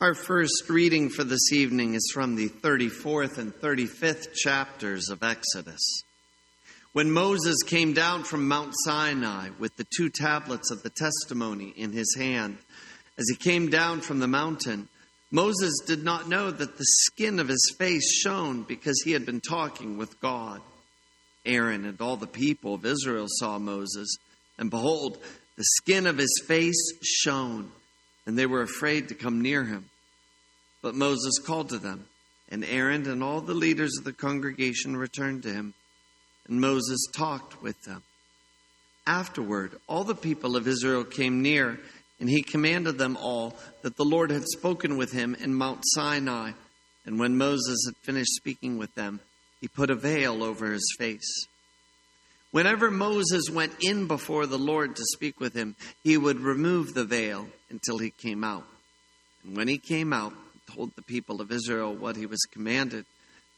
Our first reading for this evening is from the 34th and 35th chapters of Exodus. When Moses came down from Mount Sinai with the two tablets of the testimony in his hand, as he came down from the mountain, Moses did not know that the skin of his face shone because he had been talking with God. Aaron and all the people of Israel saw Moses, and behold, the skin of his face shone and they were afraid to come near him. But Moses called to them, and Aaron and all the leaders of the congregation returned to him, and Moses talked with them. Afterward, all the people of Israel came near, and he commanded them all that the Lord had spoken with him in Mount Sinai. And when Moses had finished speaking with them, he put a veil over his face. Whenever Moses went in before the Lord to speak with him, he would remove the veil until he came out. And when he came out and told the people of Israel what he was commanded,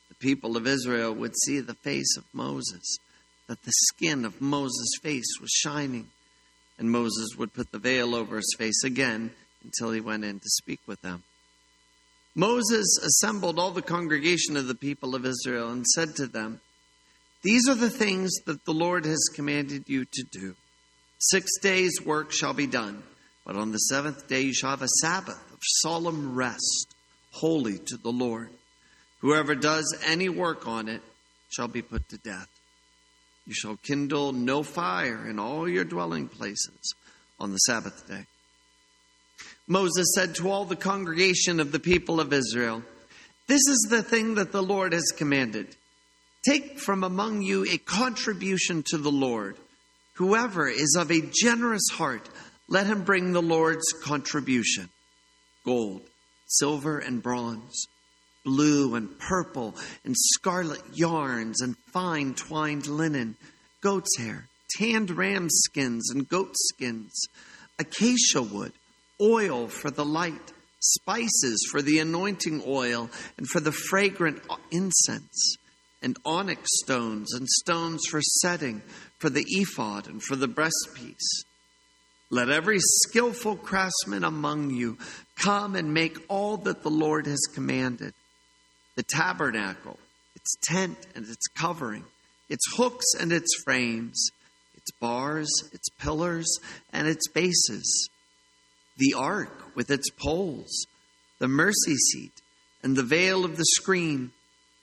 the people of Israel would see the face of Moses, that the skin of Moses' face was shining. And Moses would put the veil over his face again until he went in to speak with them. Moses assembled all the congregation of the people of Israel and said to them, these are the things that the Lord has commanded you to do. Six days' work shall be done, but on the seventh day you shall have a Sabbath of solemn rest, holy to the Lord. Whoever does any work on it shall be put to death. You shall kindle no fire in all your dwelling places on the Sabbath day. Moses said to all the congregation of the people of Israel, This is the thing that the Lord has commanded. Take from among you a contribution to the Lord. Whoever is of a generous heart, let him bring the Lord's contribution gold, silver, and bronze, blue and purple, and scarlet yarns, and fine twined linen, goat's hair, tanned ram skins, and goat skins, acacia wood, oil for the light, spices for the anointing oil, and for the fragrant incense and onyx stones and stones for setting, for the ephod and for the breastpiece. Let every skillful craftsman among you come and make all that the Lord has commanded the tabernacle, its tent and its covering, its hooks and its frames, its bars, its pillars, and its bases, the ark with its poles, the mercy seat, and the veil of the screen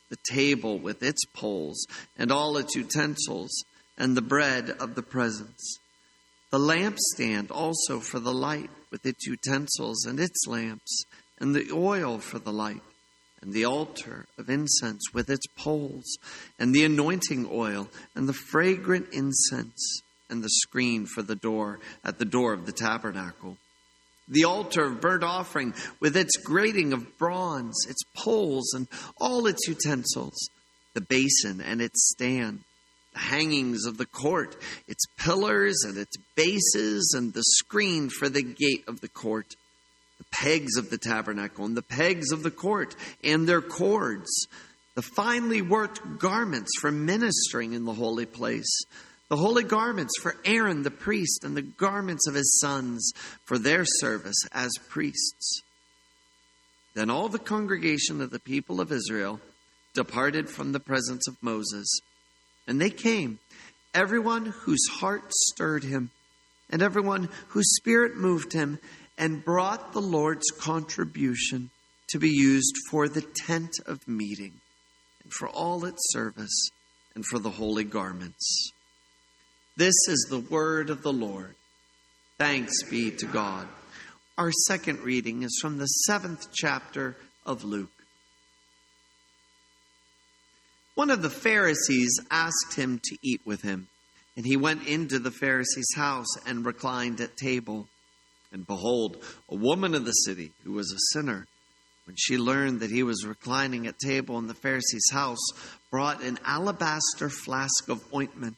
the table with its poles and all its utensils, and the bread of the presence. The lampstand also for the light with its utensils and its lamps, and the oil for the light, and the altar of incense with its poles, and the anointing oil, and the fragrant incense, and the screen for the door at the door of the tabernacle the altar of burnt offering with its grating of bronze, its poles and all its utensils, the basin and its stand, the hangings of the court, its pillars and its bases, and the screen for the gate of the court, the pegs of the tabernacle and the pegs of the court and their cords, the finely worked garments for ministering in the holy place the holy garments for Aaron the priest, and the garments of his sons for their service as priests. Then all the congregation of the people of Israel departed from the presence of Moses. And they came, everyone whose heart stirred him, and everyone whose spirit moved him, and brought the Lord's contribution to be used for the tent of meeting, and for all its service, and for the holy garments. This is the word of the Lord. Thanks be to God. Our second reading is from the seventh chapter of Luke. One of the Pharisees asked him to eat with him, and he went into the Pharisee's house and reclined at table. And behold, a woman of the city who was a sinner, when she learned that he was reclining at table in the Pharisee's house, brought an alabaster flask of ointment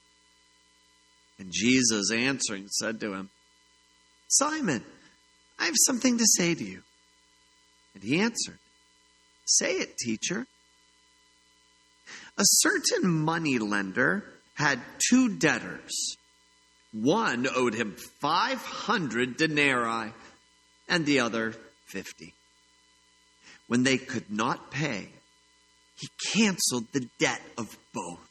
And Jesus answering said to him, Simon, I have something to say to you. And he answered, Say it, teacher. A certain money lender had two debtors. One owed him 500 denarii and the other 50. When they could not pay, he canceled the debt of both.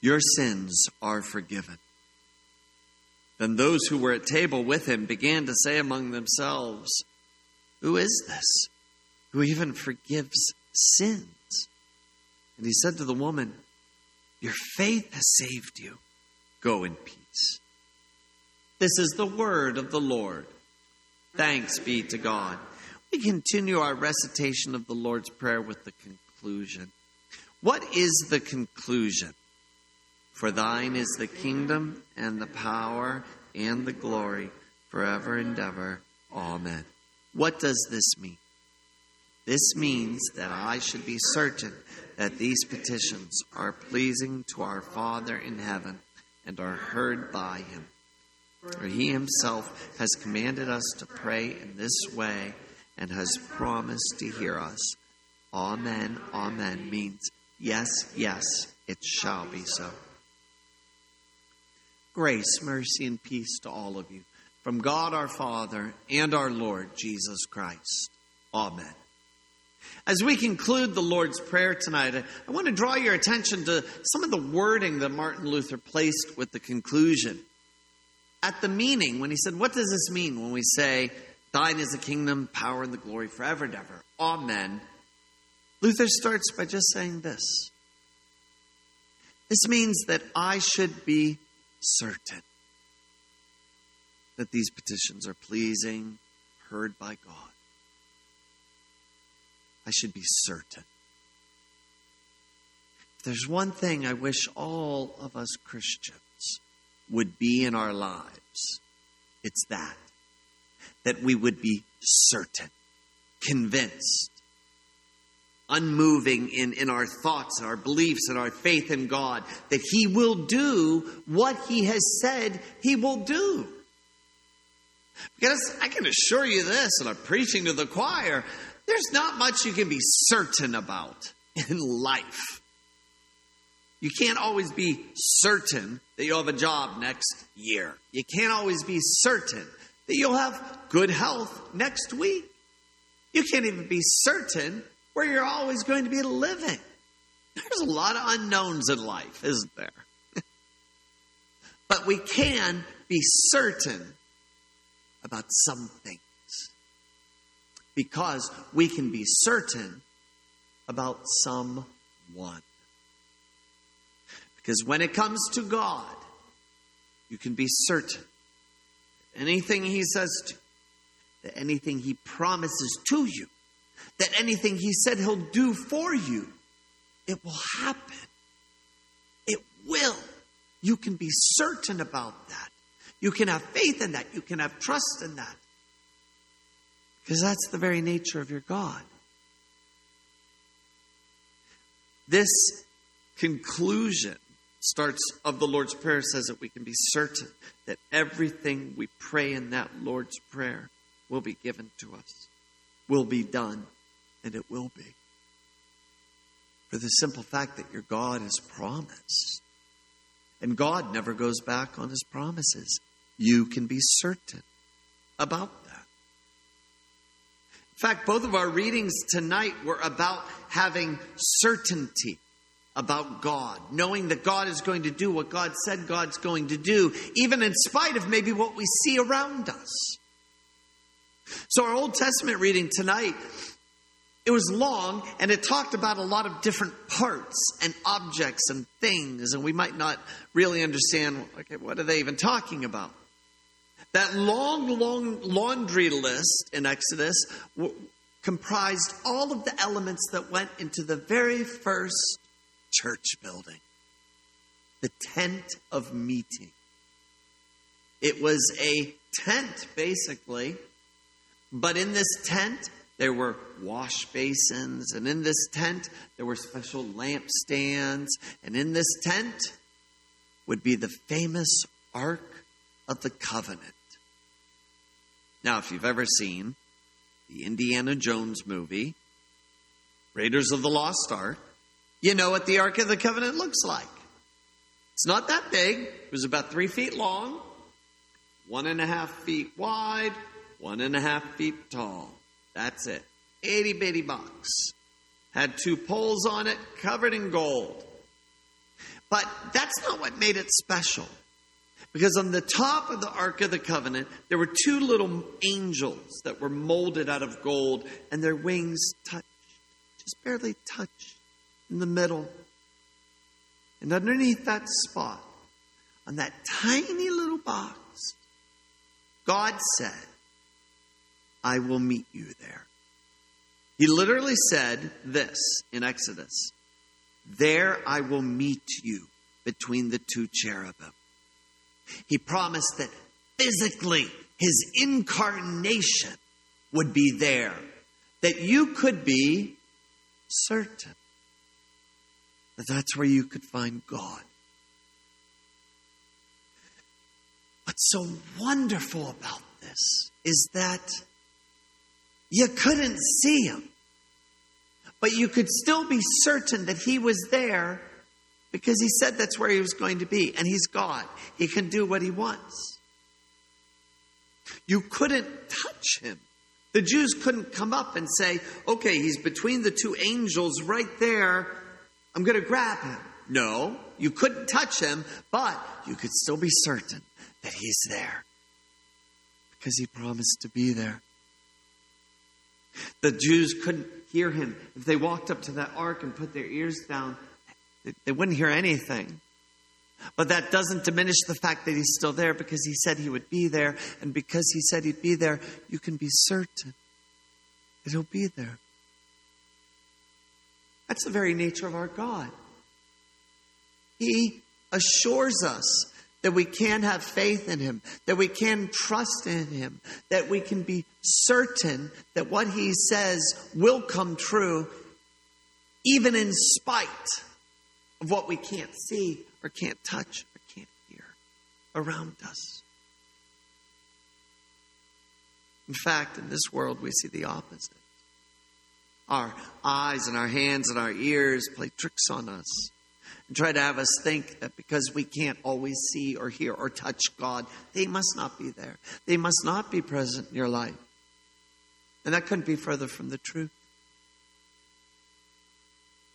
Your sins are forgiven. Then those who were at table with him began to say among themselves, Who is this who even forgives sins? And he said to the woman, Your faith has saved you. Go in peace. This is the word of the Lord. Thanks be to God. We continue our recitation of the Lord's Prayer with the conclusion. What is the conclusion? For thine is the kingdom and the power and the glory forever and ever. Amen. What does this mean? This means that I should be certain that these petitions are pleasing to our Father in heaven and are heard by him. For he himself has commanded us to pray in this way and has promised to hear us. Amen, amen means yes, yes, it shall be so. Grace, mercy, and peace to all of you from God our Father and our Lord Jesus Christ. Amen. As we conclude the Lord's Prayer tonight, I want to draw your attention to some of the wording that Martin Luther placed with the conclusion. At the meaning, when he said, What does this mean when we say, Thine is the kingdom, power, and the glory forever and ever. Amen. Luther starts by just saying this. This means that I should be certain that these petitions are pleasing, heard by God. I should be certain. If there's one thing I wish all of us Christians would be in our lives, it's that that we would be certain, convinced, unmoving in, in our thoughts our beliefs and our faith in God, that He will do what He has said He will do. Because I can assure you this, and I'm preaching to the choir, there's not much you can be certain about in life. You can't always be certain that you'll have a job next year. You can't always be certain that you'll have good health next week. You can't even be certain where you're always going to be living. There's a lot of unknowns in life, isn't there? but we can be certain about some things because we can be certain about someone. Because when it comes to God, you can be certain anything he says to that anything he promises to you, that anything he said he'll do for you, it will happen. It will. You can be certain about that. You can have faith in that. You can have trust in that. Because that's the very nature of your God. This conclusion starts of the Lord's Prayer says that we can be certain that everything we pray in that Lord's Prayer will be given to us, will be done, and it will be. for the simple fact that your God has promised. And God never goes back on his promises. You can be certain about that. In fact, both of our readings tonight were about having certainty about God, knowing that God is going to do what God said God's going to do, even in spite of maybe what we see around us. So, our Old Testament reading tonight it was long and it talked about a lot of different parts and objects and things, and we might not really understand okay, what are they even talking about? That long, long laundry list in Exodus w- comprised all of the elements that went into the very first church building the tent of meeting. It was a tent, basically, but in this tent, there were wash basins, and in this tent, there were special lampstands, and in this tent would be the famous Ark of the Covenant. Now, if you've ever seen the Indiana Jones movie, Raiders of the Lost Ark, you know what the Ark of the Covenant looks like. It's not that big, it was about three feet long, one and a half feet wide, one and a half feet tall. That's it. Itty bitty box. Had two poles on it, covered in gold. But that's not what made it special. Because on the top of the Ark of the Covenant, there were two little angels that were molded out of gold, and their wings touched, just barely touched in the middle. And underneath that spot, on that tiny little box, God said, I will meet you there. He literally said this in Exodus There I will meet you between the two cherubim. He promised that physically his incarnation would be there, that you could be certain that that's where you could find God. What's so wonderful about this is that you couldn't see him, but you could still be certain that he was there because he said that's where he was going to be, and he's God. He can do what he wants. You couldn't touch him. The Jews couldn't come up and say, okay, he's between the two angels right there. I'm going to grab him. No, you couldn't touch him, but you could still be certain that he's there because he promised to be there. The Jews couldn't hear him. If they walked up to that ark and put their ears down, they wouldn't hear anything. But that doesn't diminish the fact that he's still there because he said he would be there. And because he said he'd be there, you can be certain that he'll be there. That's the very nature of our God. He assures us that we can have faith in Him, that we can trust in Him, that we can be certain that what He says will come true, even in spite of what we can't see or can't touch or can't hear around us. In fact, in this world, we see the opposite. Our eyes and our hands and our ears play tricks on us and try to have us think that because we can't always see or hear or touch God, they must not be there. They must not be present in your life. And that couldn't be further from the truth.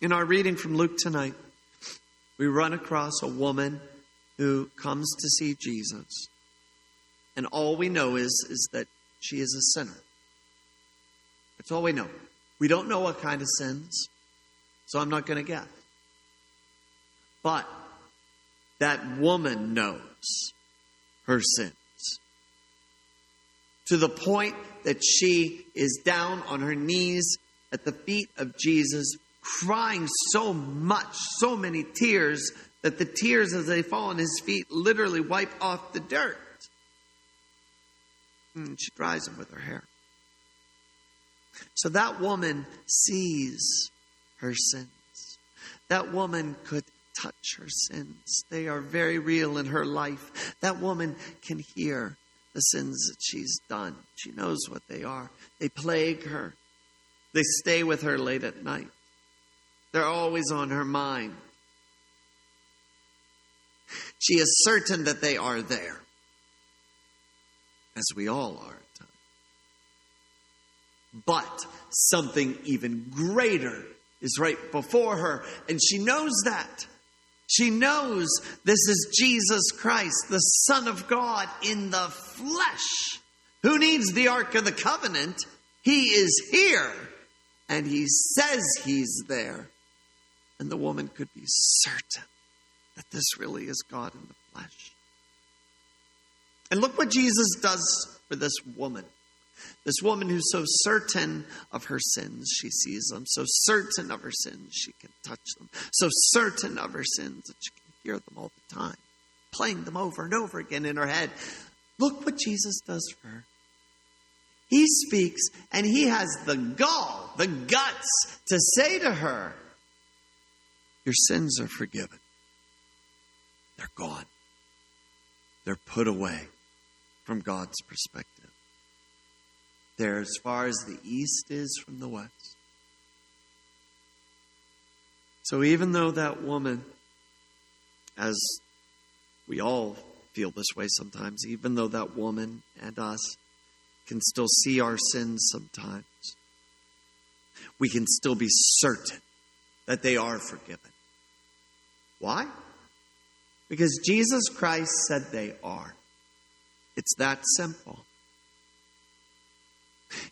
In our reading from Luke tonight, we run across a woman who comes to see Jesus. And all we know is, is that she is a sinner. That's all we know. We don't know what kind of sins, so I'm not going to guess. But that woman knows her sins to the point that she is down on her knees at the feet of Jesus, crying so much, so many tears, that the tears as they fall on his feet literally wipe off the dirt. And she dries them with her hair. So that woman sees her sins. That woman could touch her sins. They are very real in her life. That woman can hear the sins that she's done. She knows what they are. They plague her, they stay with her late at night. They're always on her mind. She is certain that they are there, as we all are at times. But something even greater is right before her, and she knows that. She knows this is Jesus Christ, the Son of God in the flesh. Who needs the Ark of the Covenant? He is here, and he says he's there. And the woman could be certain that this really is God in the flesh. And look what Jesus does for this woman. This woman who's so certain of her sins, she sees them. So certain of her sins, she can touch them. So certain of her sins that she can hear them all the time, playing them over and over again in her head. Look what Jesus does for her. He speaks and he has the gall, the guts to say to her, Your sins are forgiven. They're gone. They're put away from God's perspective. They're as far as the east is from the west. So even though that woman, as we all feel this way sometimes, even though that woman and us can still see our sins sometimes, we can still be certain that they are forgiven. Why? Because Jesus Christ said they are. It's that simple.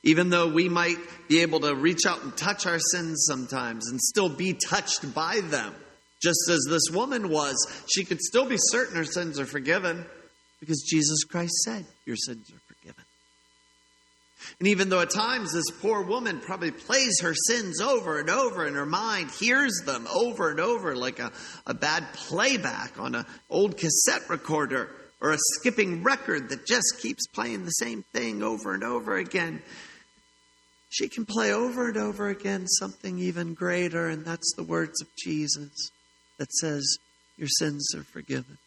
Even though we might be able to reach out and touch our sins sometimes and still be touched by them, just as this woman was, she could still be certain her sins are forgiven because Jesus Christ said, Your sins are forgiven. And even though at times this poor woman probably plays her sins over and over in her mind, hears them over and over like a, a bad playback on an old cassette recorder or a skipping record that just keeps playing the same thing over and over again. She can play over and over again something even greater, and that's the words of Jesus that says, Your sins are forgiven.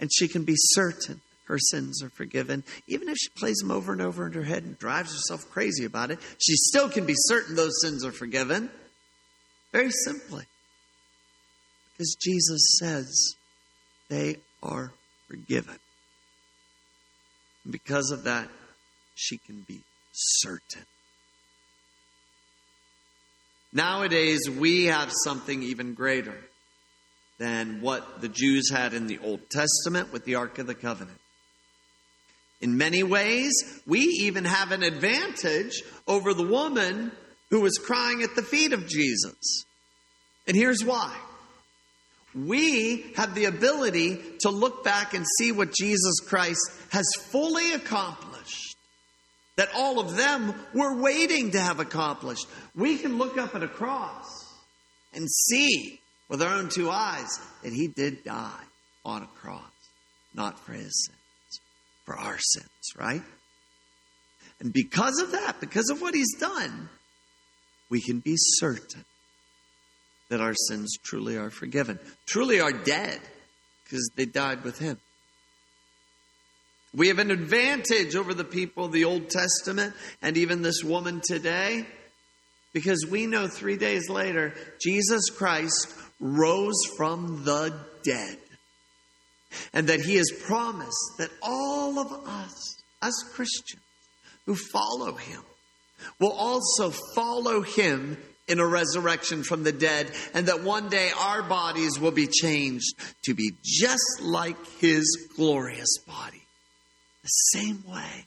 And she can be certain her sins are forgiven. Even if she plays them over and over in her head and drives herself crazy about it, she still can be certain those sins are forgiven. Very simply. Because Jesus says they are forgiven. And because of that, she can be certain. Nowadays, we have something even greater than what the Jews had in the Old Testament with the Ark of the Covenant. In many ways, we even have an advantage over the woman who was crying at the feet of Jesus. And here's why. We have the ability to look back and see what Jesus Christ has fully accomplished, that all of them were waiting to have accomplished. We can look up at a cross and see with our own two eyes that he did die on a cross, not for his sins, for our sins, right? And because of that, because of what he's done, we can be certain that our sins truly are forgiven, truly are dead, because they died with him. We have an advantage over the people of the Old Testament and even this woman today because we know three days later Jesus Christ rose from the dead and that he has promised that all of us, as Christians who follow him, will also follow him in a resurrection from the dead, and that one day our bodies will be changed to be just like his glorious body, the same way.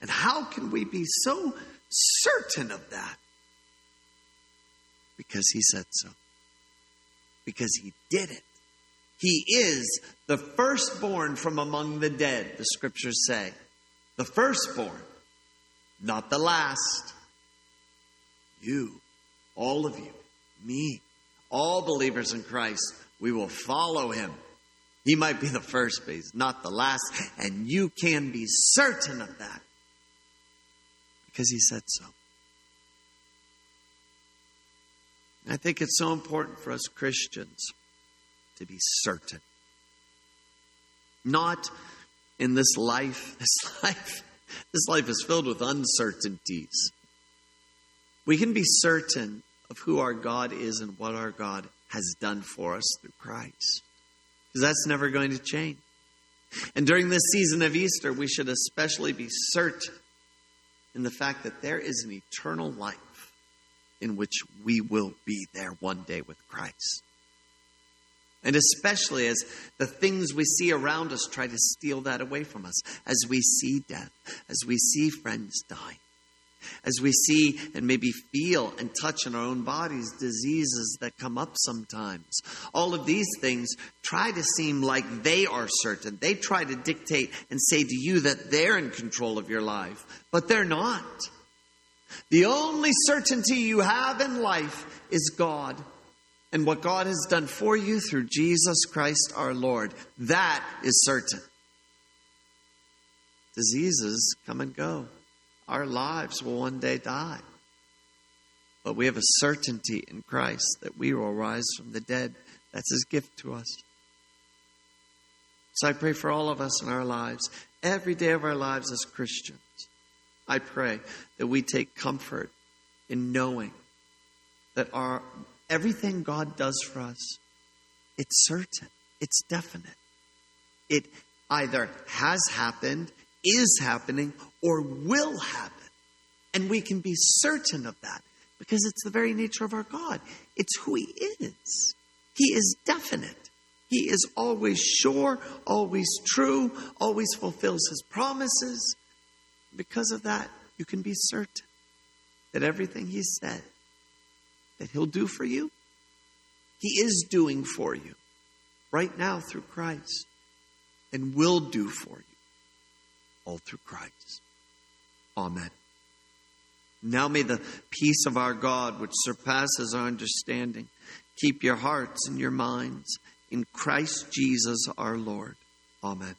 And how can we be so certain of that? Because he said so. Because he did it. He is the firstborn from among the dead, the scriptures say. The firstborn, not the last. You, all of you, me, all believers in Christ, we will follow him. He might be the first, but he's not the last. And you can be certain of that because he said so. I think it's so important for us Christians to be certain. Not in this life. This life, this life is filled with uncertainties. We can be certain of who our God is and what our God has done for us through Christ. Because that's never going to change. And during this season of Easter, we should especially be certain in the fact that there is an eternal life in which we will be there one day with Christ. And especially as the things we see around us try to steal that away from us, as we see death, as we see friends die, as we see and maybe feel and touch in our own bodies diseases that come up sometimes. All of these things try to seem like they are certain. They try to dictate and say to you that they're in control of your life, but they're not. The only certainty you have in life is God and what God has done for you through Jesus Christ our Lord. That is certain. Diseases come and go. Our lives will one day die. But we have a certainty in Christ that we will rise from the dead. That's his gift to us. So I pray for all of us in our lives, every day of our lives as Christians. I pray that we take comfort in knowing that our everything God does for us, it's certain, it's definite. It either has happened, is happening, or will happen. And we can be certain of that because it's the very nature of our God. It's who He is. He is definite. He is always sure, always true, always fulfills His promises. Because of that, you can be certain that everything He said that He'll do for you, He is doing for you right now through Christ and will do for you all through Christ. Amen. Now may the peace of our God, which surpasses our understanding, keep your hearts and your minds in Christ Jesus our Lord. Amen.